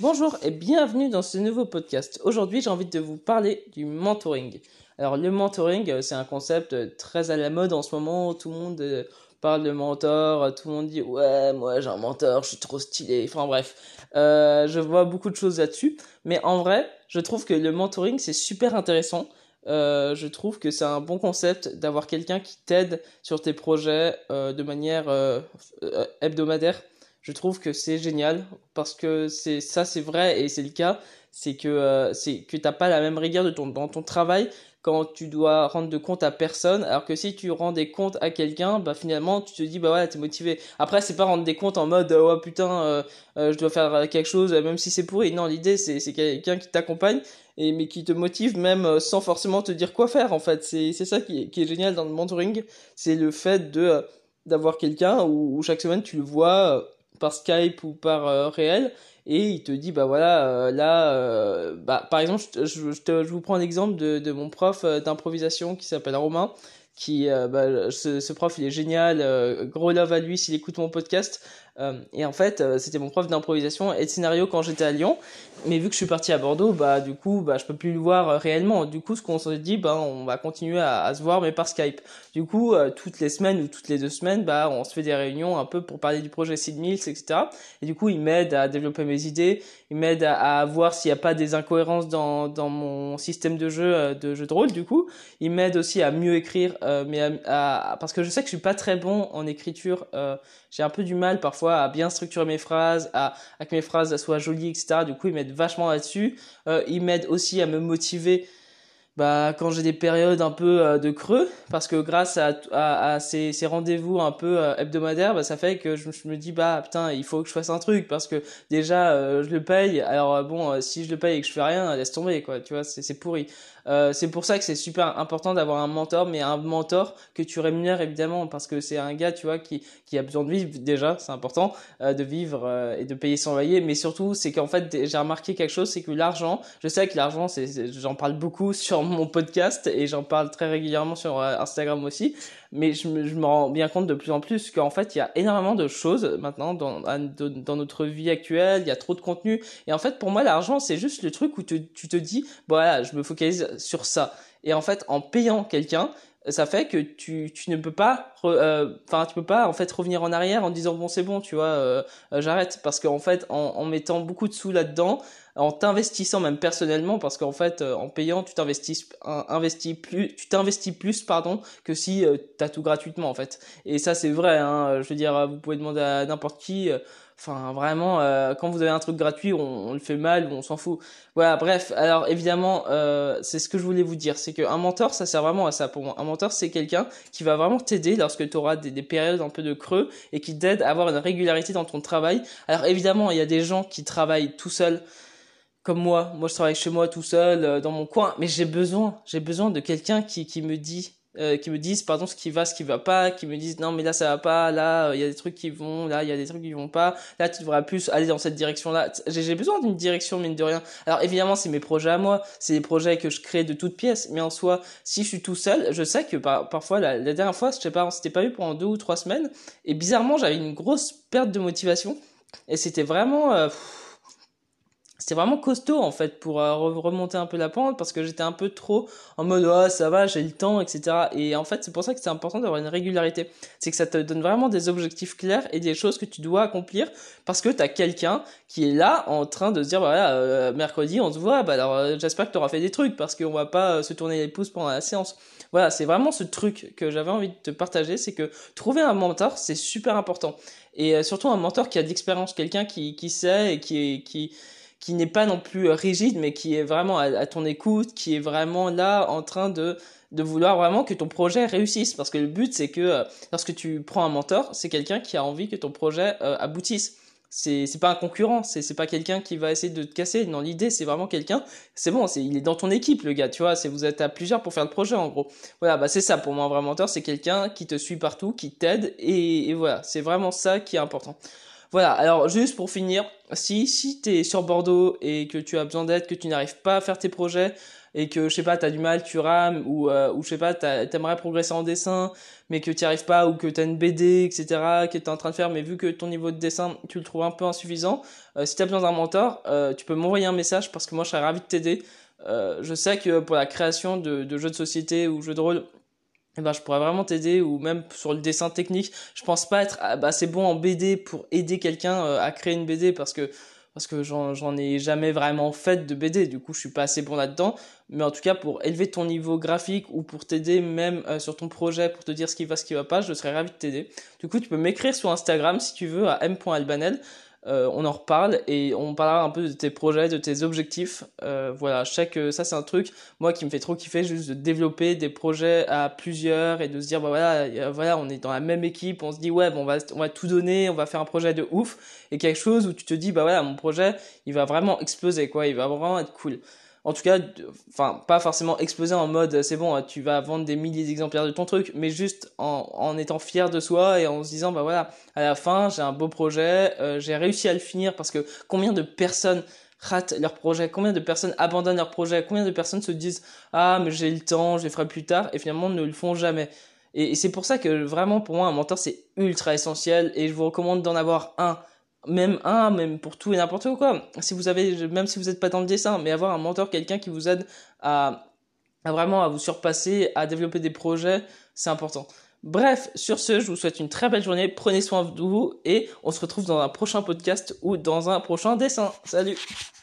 Bonjour et bienvenue dans ce nouveau podcast. Aujourd'hui, j'ai envie de vous parler du mentoring. Alors, le mentoring, euh, c'est un concept euh, très à la mode en ce moment. Tout le monde euh, parle de mentor, tout le monde dit ouais, moi j'ai un mentor, je suis trop stylé. Enfin bref, je vois beaucoup de choses là-dessus. Mais en vrai, je trouve que le mentoring, c'est super intéressant. je trouve que c'est un bon concept d'avoir quelqu'un qui t'aide sur tes projets de manière hebdomadaire je trouve que c'est génial parce que c'est ça c'est vrai et c'est le cas. C'est que euh, c'est que t'as pas la même rigueur de ton dans ton travail quand tu dois rendre de compte à personne. Alors que si tu rends des comptes à quelqu'un bah finalement tu te dis bah ouais t'es motivé. Après c'est pas rendre des comptes en mode oh putain euh, euh, je dois faire quelque chose même si c'est pourri. Non l'idée c'est c'est quelqu'un qui t'accompagne et mais qui te motive même sans forcément te dire quoi faire en fait. C'est c'est ça qui est, qui est génial dans le mentoring. C'est le fait de d'avoir quelqu'un où, où, chaque semaine tu le vois par Skype ou par euh, réel et il te dit bah voilà euh, là euh, bah par exemple je, je, je, vous prends un exemple de, de mon prof d'improvisation qui s'appelle Romain qui bah, ce, ce, prof il est génial gros love à lui s'il écoute mon podcast et en fait, euh, c'était mon prof d'improvisation et de scénario quand j'étais à Lyon. Mais vu que je suis parti à Bordeaux, bah du coup, bah je peux plus le voir euh, réellement. Du coup, ce qu'on s'est dit, bah on va continuer à, se voir, mais par Skype. Du coup, toutes les semaines ou toutes les deux semaines, bah on se fait des réunions un peu pour parler du projet Sid Mills, etc. Et du coup, il m'aide à développer mes idées, il m'aide à, voir s'il n'y a pas des incohérences dans dans mon système de jeu de jeu de rôle. Du coup, il m'aide aussi à mieux écrire, mais à, parce que je sais que je suis pas très bon en écriture. j'ai un peu du mal parfois à bien structurer mes phrases, à, que mes phrases soient jolies, etc. Du coup, ils m'aident vachement là-dessus. Euh, ils m'aident aussi à me motiver bah, quand j'ai des périodes un peu euh, de creux, parce que grâce à, à, ces, ces rendez-vous un peu euh, hebdomadaires, bah, ça fait que je, me dis, bah putain, il faut que je fasse un truc, parce que déjà, euh, je le paye, alors bon, si je le paye et que je fais rien, laisse tomber, quoi, tu vois, c'est pourri. Euh, c'est pour ça que c'est super important d'avoir un mentor, mais un mentor que tu rémunères évidemment, parce que c'est un gars, tu vois, qui, qui a besoin de vivre déjà, c'est important, euh, de vivre euh, et de payer son loyer, mais surtout, c'est qu'en fait, j'ai remarqué quelque chose, c'est que l'argent, je sais que l'argent, j'en parle beaucoup sur mon podcast et j'en parle très régulièrement sur Instagram aussi, mais je me, rends bien compte de plus en plus qu'en fait, il y a énormément de choses maintenant dans, dans notre vie actuelle, il y a trop de contenu. Et en fait, pour moi, l'argent, c'est juste le truc où tu te dis, voilà, je me focalise sur ça. Et en fait, en payant quelqu'un, ça fait que tu, tu ne peux pas euh, enfin tu peux pas en fait revenir en arrière en disant bon c'est bon tu vois euh, euh, j'arrête. Parce qu'en fait en, en, mettant beaucoup de sous là-dedans en t'investissant même personnellement parce qu'en fait en payant tu t'investis investis plus tu t'investis plus pardon que si tu as tout gratuitement en fait. Et ça c'est vrai hein, je veux dire vous pouvez demander à n'importe qui Enfin, vraiment, euh, quand vous avez un truc gratuit, on, le fait mal ou on s'en fout. Voilà, bref. Alors, évidemment, euh, c'est ce que je voulais vous dire. C'est qu'un mentor, ça sert vraiment à ça pour moi. Un mentor, c'est quelqu'un qui va vraiment t'aider lorsque tu auras des, des, périodes un peu de creux et qui t'aide à avoir une régularité dans ton travail. Alors, évidemment, il y a des gens qui travaillent tout seuls comme moi. Moi, je travaille chez moi tout seul, euh, dans mon coin. Mais j'ai besoin, j'ai besoin de quelqu'un qui, qui me dit euh, qui me disent pardon ce qui va ce qui va pas qui me disent non mais là ça va pas là il y a des trucs qui vont là il y a des trucs qui vont pas là tu devrais plus aller dans cette direction là j'ai besoin d'une direction mine de rien. Alors évidemment c'est mes projets à moi. C'est des projets que je crée de toutes pièces. Mais en soi si je suis tout seul je sais que par, parfois la, la, dernière fois je sais pas on s'était pas vu pendant deux ou trois semaines. Et bizarrement j'avais une grosse perte de motivation. Et c'était vraiment euh, c'était vraiment costaud en fait pour euh, remonter un peu la pente parce que j'étais un peu trop en mode oh ça va j'ai le temps etc et en fait c'est pour ça que c'est important d'avoir une régularité. C'est que ça te donne vraiment des objectifs clairs et des choses que tu dois accomplir parce que tu as quelqu'un qui est là en train de se dire bah, voilà euh, mercredi on se voit bah alors euh, j'espère que tu auras fait des trucs parce qu'on va pas se tourner les pouces pendant la séance. Voilà c'est vraiment ce truc que j'avais envie de te partager c'est que trouver un mentor c'est super important. Et surtout un mentor qui a d'expérience quelqu'un qui sait et qui qui qui n'est pas non plus euh, rigide, mais qui est vraiment à, ton écoute, qui est vraiment là en train de de vouloir vraiment que ton projet réussisse. Parce que le but c'est que euh, lorsque tu prends un mentor c'est quelqu'un qui a envie que ton projet euh, aboutisse. C'est pas un concurrent c'est pas quelqu'un qui va essayer de te casser. Non l'idée c'est vraiment quelqu'un c'est bon c'est il est dans ton équipe le gars tu vois c'est vous êtes à plusieurs pour faire le projet en gros. Voilà bah c'est ça pour moi un vrai mentor c'est quelqu'un qui te suit partout qui t'aide et voilà c'est vraiment ça qui est important voilà, alors juste pour finir, si, si tu sur Bordeaux et que tu as besoin d'aide, que tu n'arrives pas à faire tes projets, et que je sais pas t'as du mal tu rames ou euh, ou je sais pas t'aimerais progresser en dessin mais que tu arrives pas ou que t'as une BD etc que t'es en train de faire mais vu que ton niveau de dessin tu le trouves un peu insuffisant euh, si t'as besoin d'un mentor euh, tu peux m'envoyer un message parce que moi je serais ravi de t'aider. Euh, je sais que pour la création de, de jeux de société ou jeux de rôle eh ben, je pourrais vraiment t'aider ou même sur le dessin technique. Je pense pas être ah, assez bon en BD pour aider quelqu'un euh, à créer une BD parce que parce que j'en ai jamais vraiment fait de BD, du coup je suis pas assez bon là-dedans, mais en tout cas pour élever ton niveau graphique ou pour t'aider même euh, sur ton projet, pour te dire ce qui va, ce qui va pas, je serais ravi de t'aider. Du coup tu peux m'écrire sur Instagram si tu veux à m.albanel, euh, on en reparle et on parlera un peu de tes projets, de tes objectifs. Euh, voilà, je sais que ça c'est un truc moi qui me fait trop kiffer juste de développer des projets à plusieurs et de se dire bah voilà voilà on est dans la même équipe, on se dit ouais bon, on va on va tout donner, on va faire un projet de ouf et quelque chose où tu te dis bah voilà mon projet il va vraiment exploser quoi, il va vraiment être cool en tout cas, enfin, pas forcément exploser en mode c'est bon, tu vas vendre des milliers d'exemplaires de ton truc, mais juste en, en, étant fier de soi et en se disant, bah voilà, à la fin, j'ai un beau projet, euh, j'ai réussi à le finir parce que combien de personnes ratent leur projet, combien de personnes abandonnent leur projet, combien de personnes se disent, ah, mais j'ai le temps, je les ferai plus tard, et finalement ne le font jamais. Et, et c'est pour ça que vraiment, pour moi, un mentor, c'est ultra essentiel, et je vous recommande d'en avoir un même un, même pour tout et n'importe quoi. Si vous avez, même si vous n'êtes pas dans le dessin, mais avoir un mentor, quelqu'un qui vous aide à, à vraiment à vous surpasser, à développer des projets, c'est important. Bref, sur ce, je vous souhaite une très belle journée, prenez soin de vous et on se retrouve dans un prochain podcast ou dans un prochain dessin. Salut